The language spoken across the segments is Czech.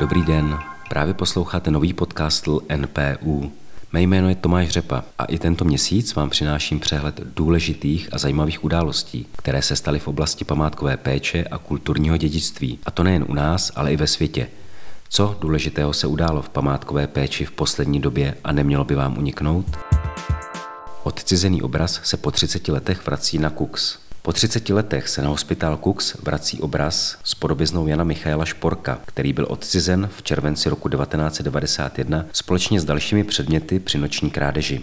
Dobrý den, právě posloucháte nový podcast NPU. Mé jméno je Tomáš Řepa a i tento měsíc vám přináším přehled důležitých a zajímavých událostí, které se staly v oblasti památkové péče a kulturního dědictví. A to nejen u nás, ale i ve světě. Co důležitého se událo v památkové péči v poslední době a nemělo by vám uniknout? Odcizený obraz se po 30 letech vrací na Kux. Po 30 letech se na hospitál Kux vrací obraz s podobiznou Jana Michaela Šporka, který byl odcizen v červenci roku 1991 společně s dalšími předměty při noční krádeži.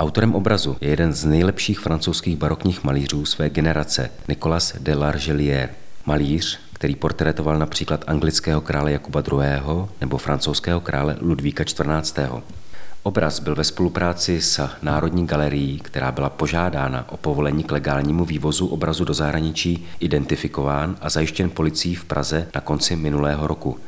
Autorem obrazu je jeden z nejlepších francouzských barokních malířů své generace, Nicolas de Largelière. Malíř, který portrétoval například anglického krále Jakuba II. nebo francouzského krále Ludvíka XIV. Obraz byl ve spolupráci s Národní galerií, která byla požádána o povolení k legálnímu vývozu obrazu do zahraničí, identifikován a zajištěn policií v Praze na konci minulého roku.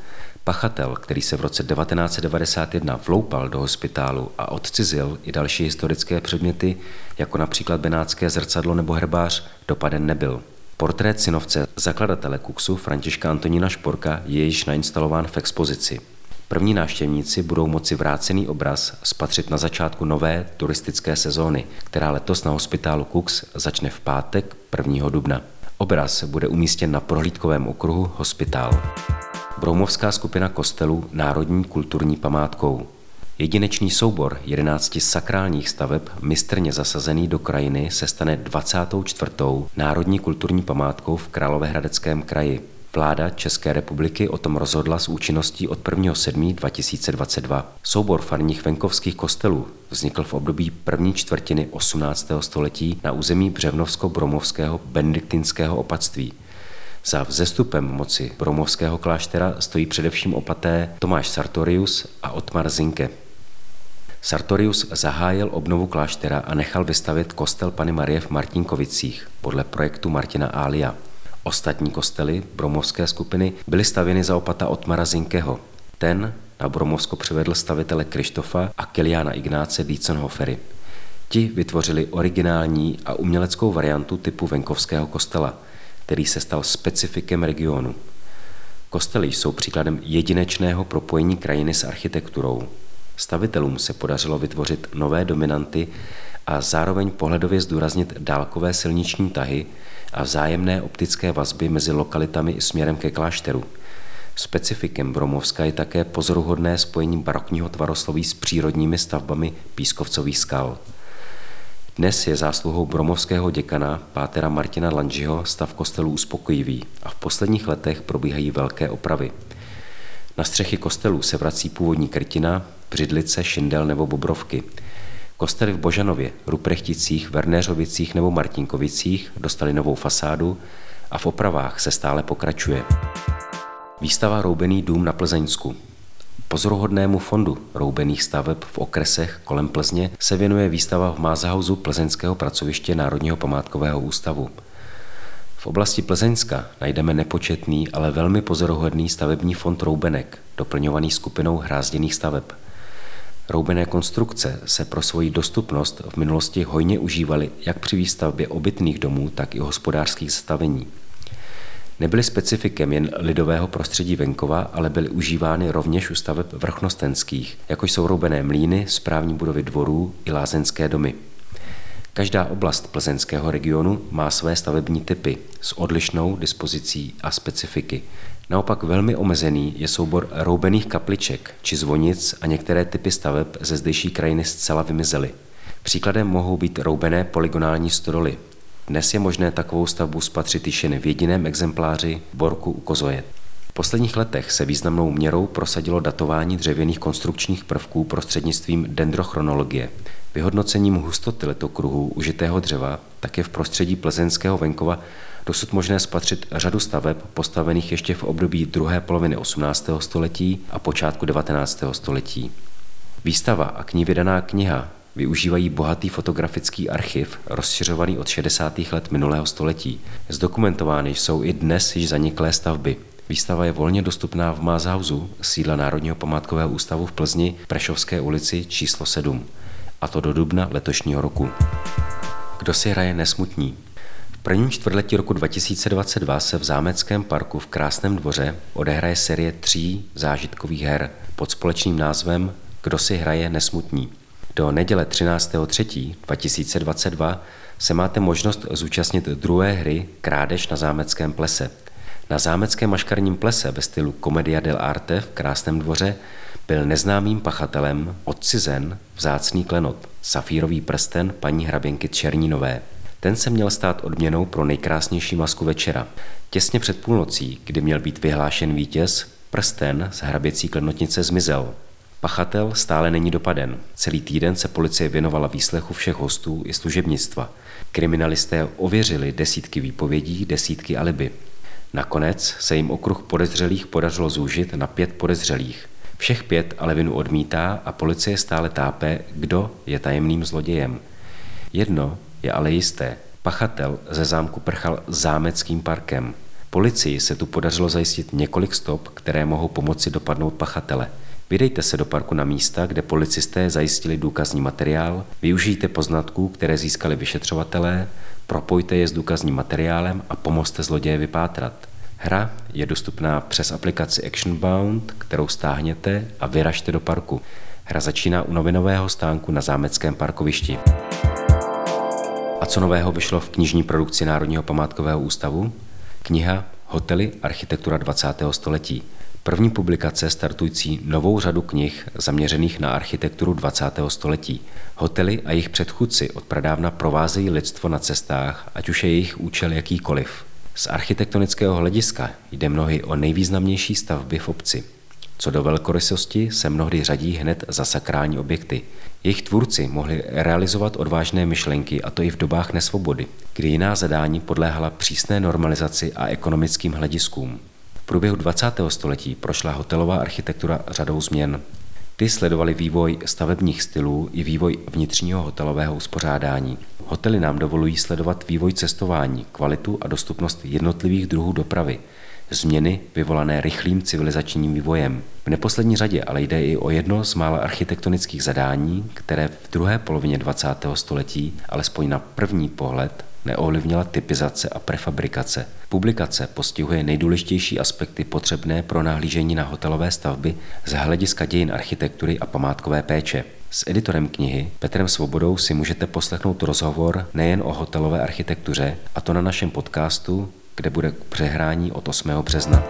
Pachatel, který se v roce 1991 vloupal do hospitálu a odcizil i další historické předměty, jako například benátské zrcadlo nebo herbář, dopaden nebyl. Portrét synovce zakladatele Kuksu Františka Antonína Šporka je již nainstalován v expozici. První návštěvníci budou moci vrácený obraz spatřit na začátku nové turistické sezóny, která letos na hospitálu Cooks začne v pátek 1. dubna. Obraz bude umístěn na prohlídkovém okruhu Hospitál. Broumovská skupina kostelů Národní kulturní památkou. Jedinečný soubor 11 sakrálních staveb mistrně zasazený do krajiny se stane 24. Národní kulturní památkou v Královéhradeckém kraji. Vláda České republiky o tom rozhodla s účinností od 1.7.2022. 2022. Soubor farních venkovských kostelů vznikl v období první čtvrtiny 18. století na území Břevnovsko-Bromovského benediktinského opatství. Za vzestupem moci Bromovského kláštera stojí především opaté Tomáš Sartorius a Otmar Zinke. Sartorius zahájil obnovu kláštera a nechal vystavit kostel Pany Marie v Martinkovicích podle projektu Martina Ália. Ostatní kostely bromovské skupiny byly stavěny za opata Otmara Zinkeho. Ten na Bromovsko přivedl stavitele Krištofa a Kiliana Ignáce Dietzenhofery. Ti vytvořili originální a uměleckou variantu typu venkovského kostela, který se stal specifikem regionu. Kostely jsou příkladem jedinečného propojení krajiny s architekturou. Stavitelům se podařilo vytvořit nové dominanty a zároveň pohledově zdůraznit dálkové silniční tahy a vzájemné optické vazby mezi lokalitami i směrem ke klášteru. Specifikem Bromovska je také pozoruhodné spojení barokního tvarosloví s přírodními stavbami pískovcových skal. Dnes je zásluhou bromovského děkana pátera Martina Lanžiho stav kostelů uspokojivý a v posledních letech probíhají velké opravy. Na střechy kostelů se vrací původní krtina, břidlice, šindel nebo bobrovky – Kostely v Božanově, Ruprechticích, Vernéřovicích nebo Martinkovicích dostali novou fasádu a v opravách se stále pokračuje. Výstava Roubený dům na Plzeňsku. Pozoruhodnému fondu roubených staveb v okresech kolem Plzně se věnuje výstava v Mázahauzu Plzeňského pracoviště Národního památkového ústavu. V oblasti Plzeňska najdeme nepočetný, ale velmi pozoruhodný stavební fond Roubenek, doplňovaný skupinou hrázděných staveb – Roubené konstrukce se pro svoji dostupnost v minulosti hojně užívaly jak při výstavbě obytných domů, tak i hospodářských stavení. Nebyly specifikem jen lidového prostředí venkova, ale byly užívány rovněž u staveb vrchnostenských, jako jsou roubené mlíny, správní budovy dvorů i lázeňské domy. Každá oblast plzeňského regionu má své stavební typy s odlišnou dispozicí a specifiky. Naopak velmi omezený je soubor roubených kapliček či zvonic a některé typy staveb ze zdejší krajiny zcela vymizely. Příkladem mohou být roubené polygonální stodoly. Dnes je možné takovou stavbu spatřit již jen v jediném exempláři Borku u Kozoje. Posledních letech se významnou měrou prosadilo datování dřevěných konstrukčních prvků prostřednictvím dendrochronologie. Vyhodnocením hustoty letokruhů užitého dřeva tak je v prostředí plzeňského venkova dosud možné spatřit řadu staveb postavených ještě v období druhé poloviny 18. století a počátku 19. století. Výstava a k ní vydaná kniha využívají bohatý fotografický archiv, rozšiřovaný od 60. let minulého století. Zdokumentovány jsou i dnes již zaniklé stavby. Výstava je volně dostupná v Mázhausu, sídla Národního památkového ústavu v Plzni, Prešovské ulici číslo 7, a to do dubna letošního roku Kdo si hraje nesmutní? V prvním čtvrtletí roku 2022 se v Zámeckém parku v Krásném dvoře odehraje série tří zážitkových her pod společným názvem Kdo si hraje nesmutní. Do neděle 13.3.2022 se máte možnost zúčastnit druhé hry Krádež na Zámeckém plese. Na Zámeckém maškarním plese ve stylu Comedia dell'arte v Krásném dvoře byl neznámým pachatelem odcizen vzácný klenot, safírový prsten paní hraběnky Černínové. Ten se měl stát odměnou pro nejkrásnější masku večera. Těsně před půlnocí, kdy měl být vyhlášen vítěz, prsten z hraběcí klenotnice zmizel. Pachatel stále není dopaden. Celý týden se policie věnovala výslechu všech hostů i služebnictva. Kriminalisté ověřili desítky výpovědí, desítky alibi. Nakonec se jim okruh podezřelých podařilo zúžit na pět podezřelých. Všech pět ale vinu odmítá a policie stále tápe, kdo je tajemným zlodějem. Jedno je ale jisté. Pachatel ze zámku prchal zámeckým parkem. Policii se tu podařilo zajistit několik stop, které mohou pomoci dopadnout pachatele. Vydejte se do parku na místa, kde policisté zajistili důkazní materiál, využijte poznatků, které získali vyšetřovatelé, propojte je s důkazním materiálem a pomozte zloděje vypátrat. Hra je dostupná přes aplikaci Actionbound, kterou stáhněte a vyražte do parku. Hra začíná u novinového stánku na zámeckém parkovišti. A co nového vyšlo v knižní produkci Národního památkového ústavu? Kniha Hotely architektura 20. století. První publikace startující novou řadu knih zaměřených na architekturu 20. století. Hotely a jejich předchůdci od pradávna provázejí lidstvo na cestách, ať už je jejich účel jakýkoliv. Z architektonického hlediska jde mnohy o nejvýznamnější stavby v obci. Co do velkorysosti se mnohdy řadí hned za sakrální objekty. Jejich tvůrci mohli realizovat odvážné myšlenky a to i v dobách nesvobody, kdy jiná zadání podléhala přísné normalizaci a ekonomickým hlediskům. Průběhu 20. století prošla hotelová architektura řadou změn. Ty sledovaly vývoj stavebních stylů i vývoj vnitřního hotelového uspořádání. Hotely nám dovolují sledovat vývoj cestování, kvalitu a dostupnost jednotlivých druhů dopravy, změny vyvolané rychlým civilizačním vývojem. V neposlední řadě ale jde i o jedno z mála architektonických zadání, které v druhé polovině 20. století, alespoň na první pohled, neovlivnila typizace a prefabrikace. Publikace postihuje nejdůležitější aspekty potřebné pro nahlížení na hotelové stavby z hlediska dějin architektury a památkové péče. S editorem knihy Petrem Svobodou si můžete poslechnout rozhovor nejen o hotelové architektuře, a to na našem podcastu, kde bude k přehrání od 8. března.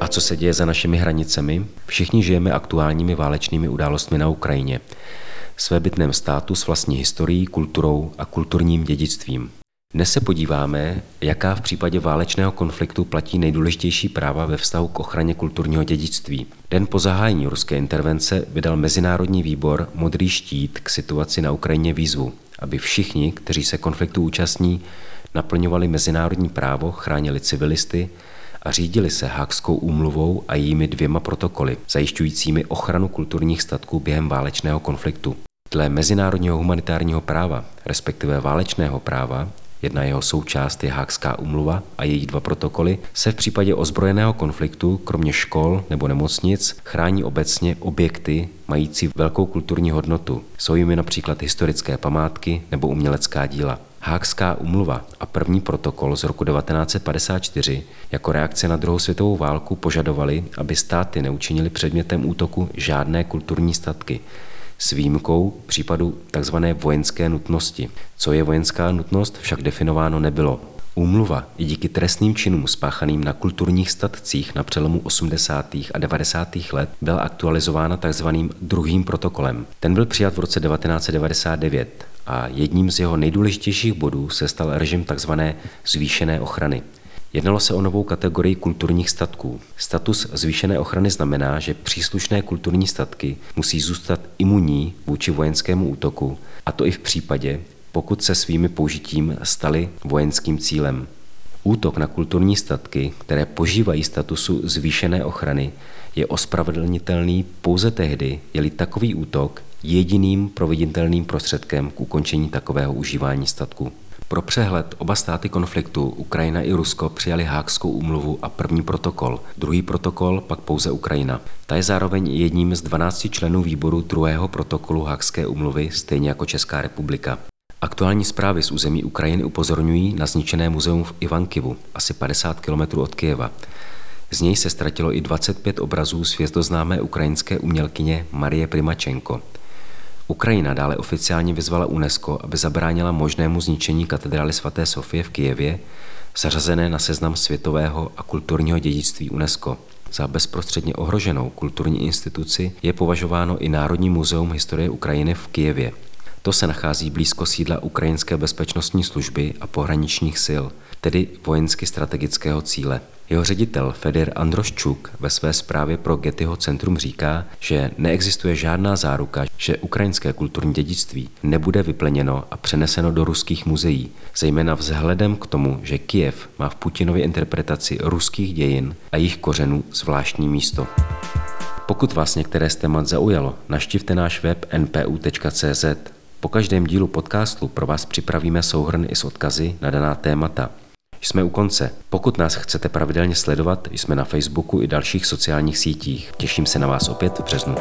A co se děje za našimi hranicemi? Všichni žijeme aktuálními válečnými událostmi na Ukrajině svébytném státu s vlastní historií, kulturou a kulturním dědictvím. Dnes se podíváme, jaká v případě válečného konfliktu platí nejdůležitější práva ve vztahu k ochraně kulturního dědictví. Den po zahájení ruské intervence vydal Mezinárodní výbor Modrý štít k situaci na Ukrajině výzvu, aby všichni, kteří se konfliktu účastní, naplňovali mezinárodní právo, chránili civilisty a řídili se Hákskou úmluvou a jejími dvěma protokoly, zajišťujícími ochranu kulturních statků během válečného konfliktu. Dle mezinárodního humanitárního práva, respektive válečného práva, Jedna jeho součást je Hákská umluva a její dva protokoly se v případě ozbrojeného konfliktu, kromě škol nebo nemocnic, chrání obecně objekty mající velkou kulturní hodnotu. Jsou jimi například historické památky nebo umělecká díla. Hákská umluva a první protokol z roku 1954 jako reakce na druhou světovou válku požadovali, aby státy neučinili předmětem útoku žádné kulturní statky, s výjimkou případu tzv. vojenské nutnosti. Co je vojenská nutnost, však definováno nebylo. Úmluva i díky trestným činům spáchaným na kulturních statcích na přelomu 80. a 90. let byla aktualizována tzv. druhým protokolem. Ten byl přijat v roce 1999 a jedním z jeho nejdůležitějších bodů se stal režim tzv. zvýšené ochrany. Jednalo se o novou kategorii kulturních statků. Status zvýšené ochrany znamená, že příslušné kulturní statky musí zůstat imunní vůči vojenskému útoku, a to i v případě, pokud se svými použitím staly vojenským cílem. Útok na kulturní statky, které požívají statusu zvýšené ochrany, je ospravedlnitelný pouze tehdy, je-li takový útok jediným proveditelným prostředkem k ukončení takového užívání statku. Pro přehled oba státy konfliktu, Ukrajina i Rusko, přijali Hákskou úmluvu a první protokol. Druhý protokol pak pouze Ukrajina. Ta je zároveň jedním z 12 členů výboru druhého protokolu Hákské úmluvy, stejně jako Česká republika. Aktuální zprávy z území Ukrajiny upozorňují na zničené muzeum v Ivankivu, asi 50 km od Kyjeva. Z něj se ztratilo i 25 obrazů světoznámé ukrajinské umělkyně Marie Primačenko. Ukrajina dále oficiálně vyzvala UNESCO, aby zabránila možnému zničení katedrály svaté Sofie v Kijevě, zařazené na seznam světového a kulturního dědictví UNESCO. Za bezprostředně ohroženou kulturní instituci je považováno i Národní muzeum historie Ukrajiny v Kijevě. To se nachází blízko sídla Ukrajinské bezpečnostní služby a pohraničních sil, tedy vojensky strategického cíle. Jeho ředitel Feder Androščuk ve své zprávě pro Gettyho centrum říká, že neexistuje žádná záruka, že ukrajinské kulturní dědictví nebude vypleněno a přeneseno do ruských muzeí, zejména vzhledem k tomu, že Kiev má v Putinově interpretaci ruských dějin a jejich kořenů zvláštní místo. Pokud vás některé z témat zaujalo, naštivte náš web npu.cz. Po každém dílu podcastu pro vás připravíme souhrn i s odkazy na daná témata. Jsme u konce. Pokud nás chcete pravidelně sledovat, jsme na Facebooku i dalších sociálních sítích. Těším se na vás opět v březnu.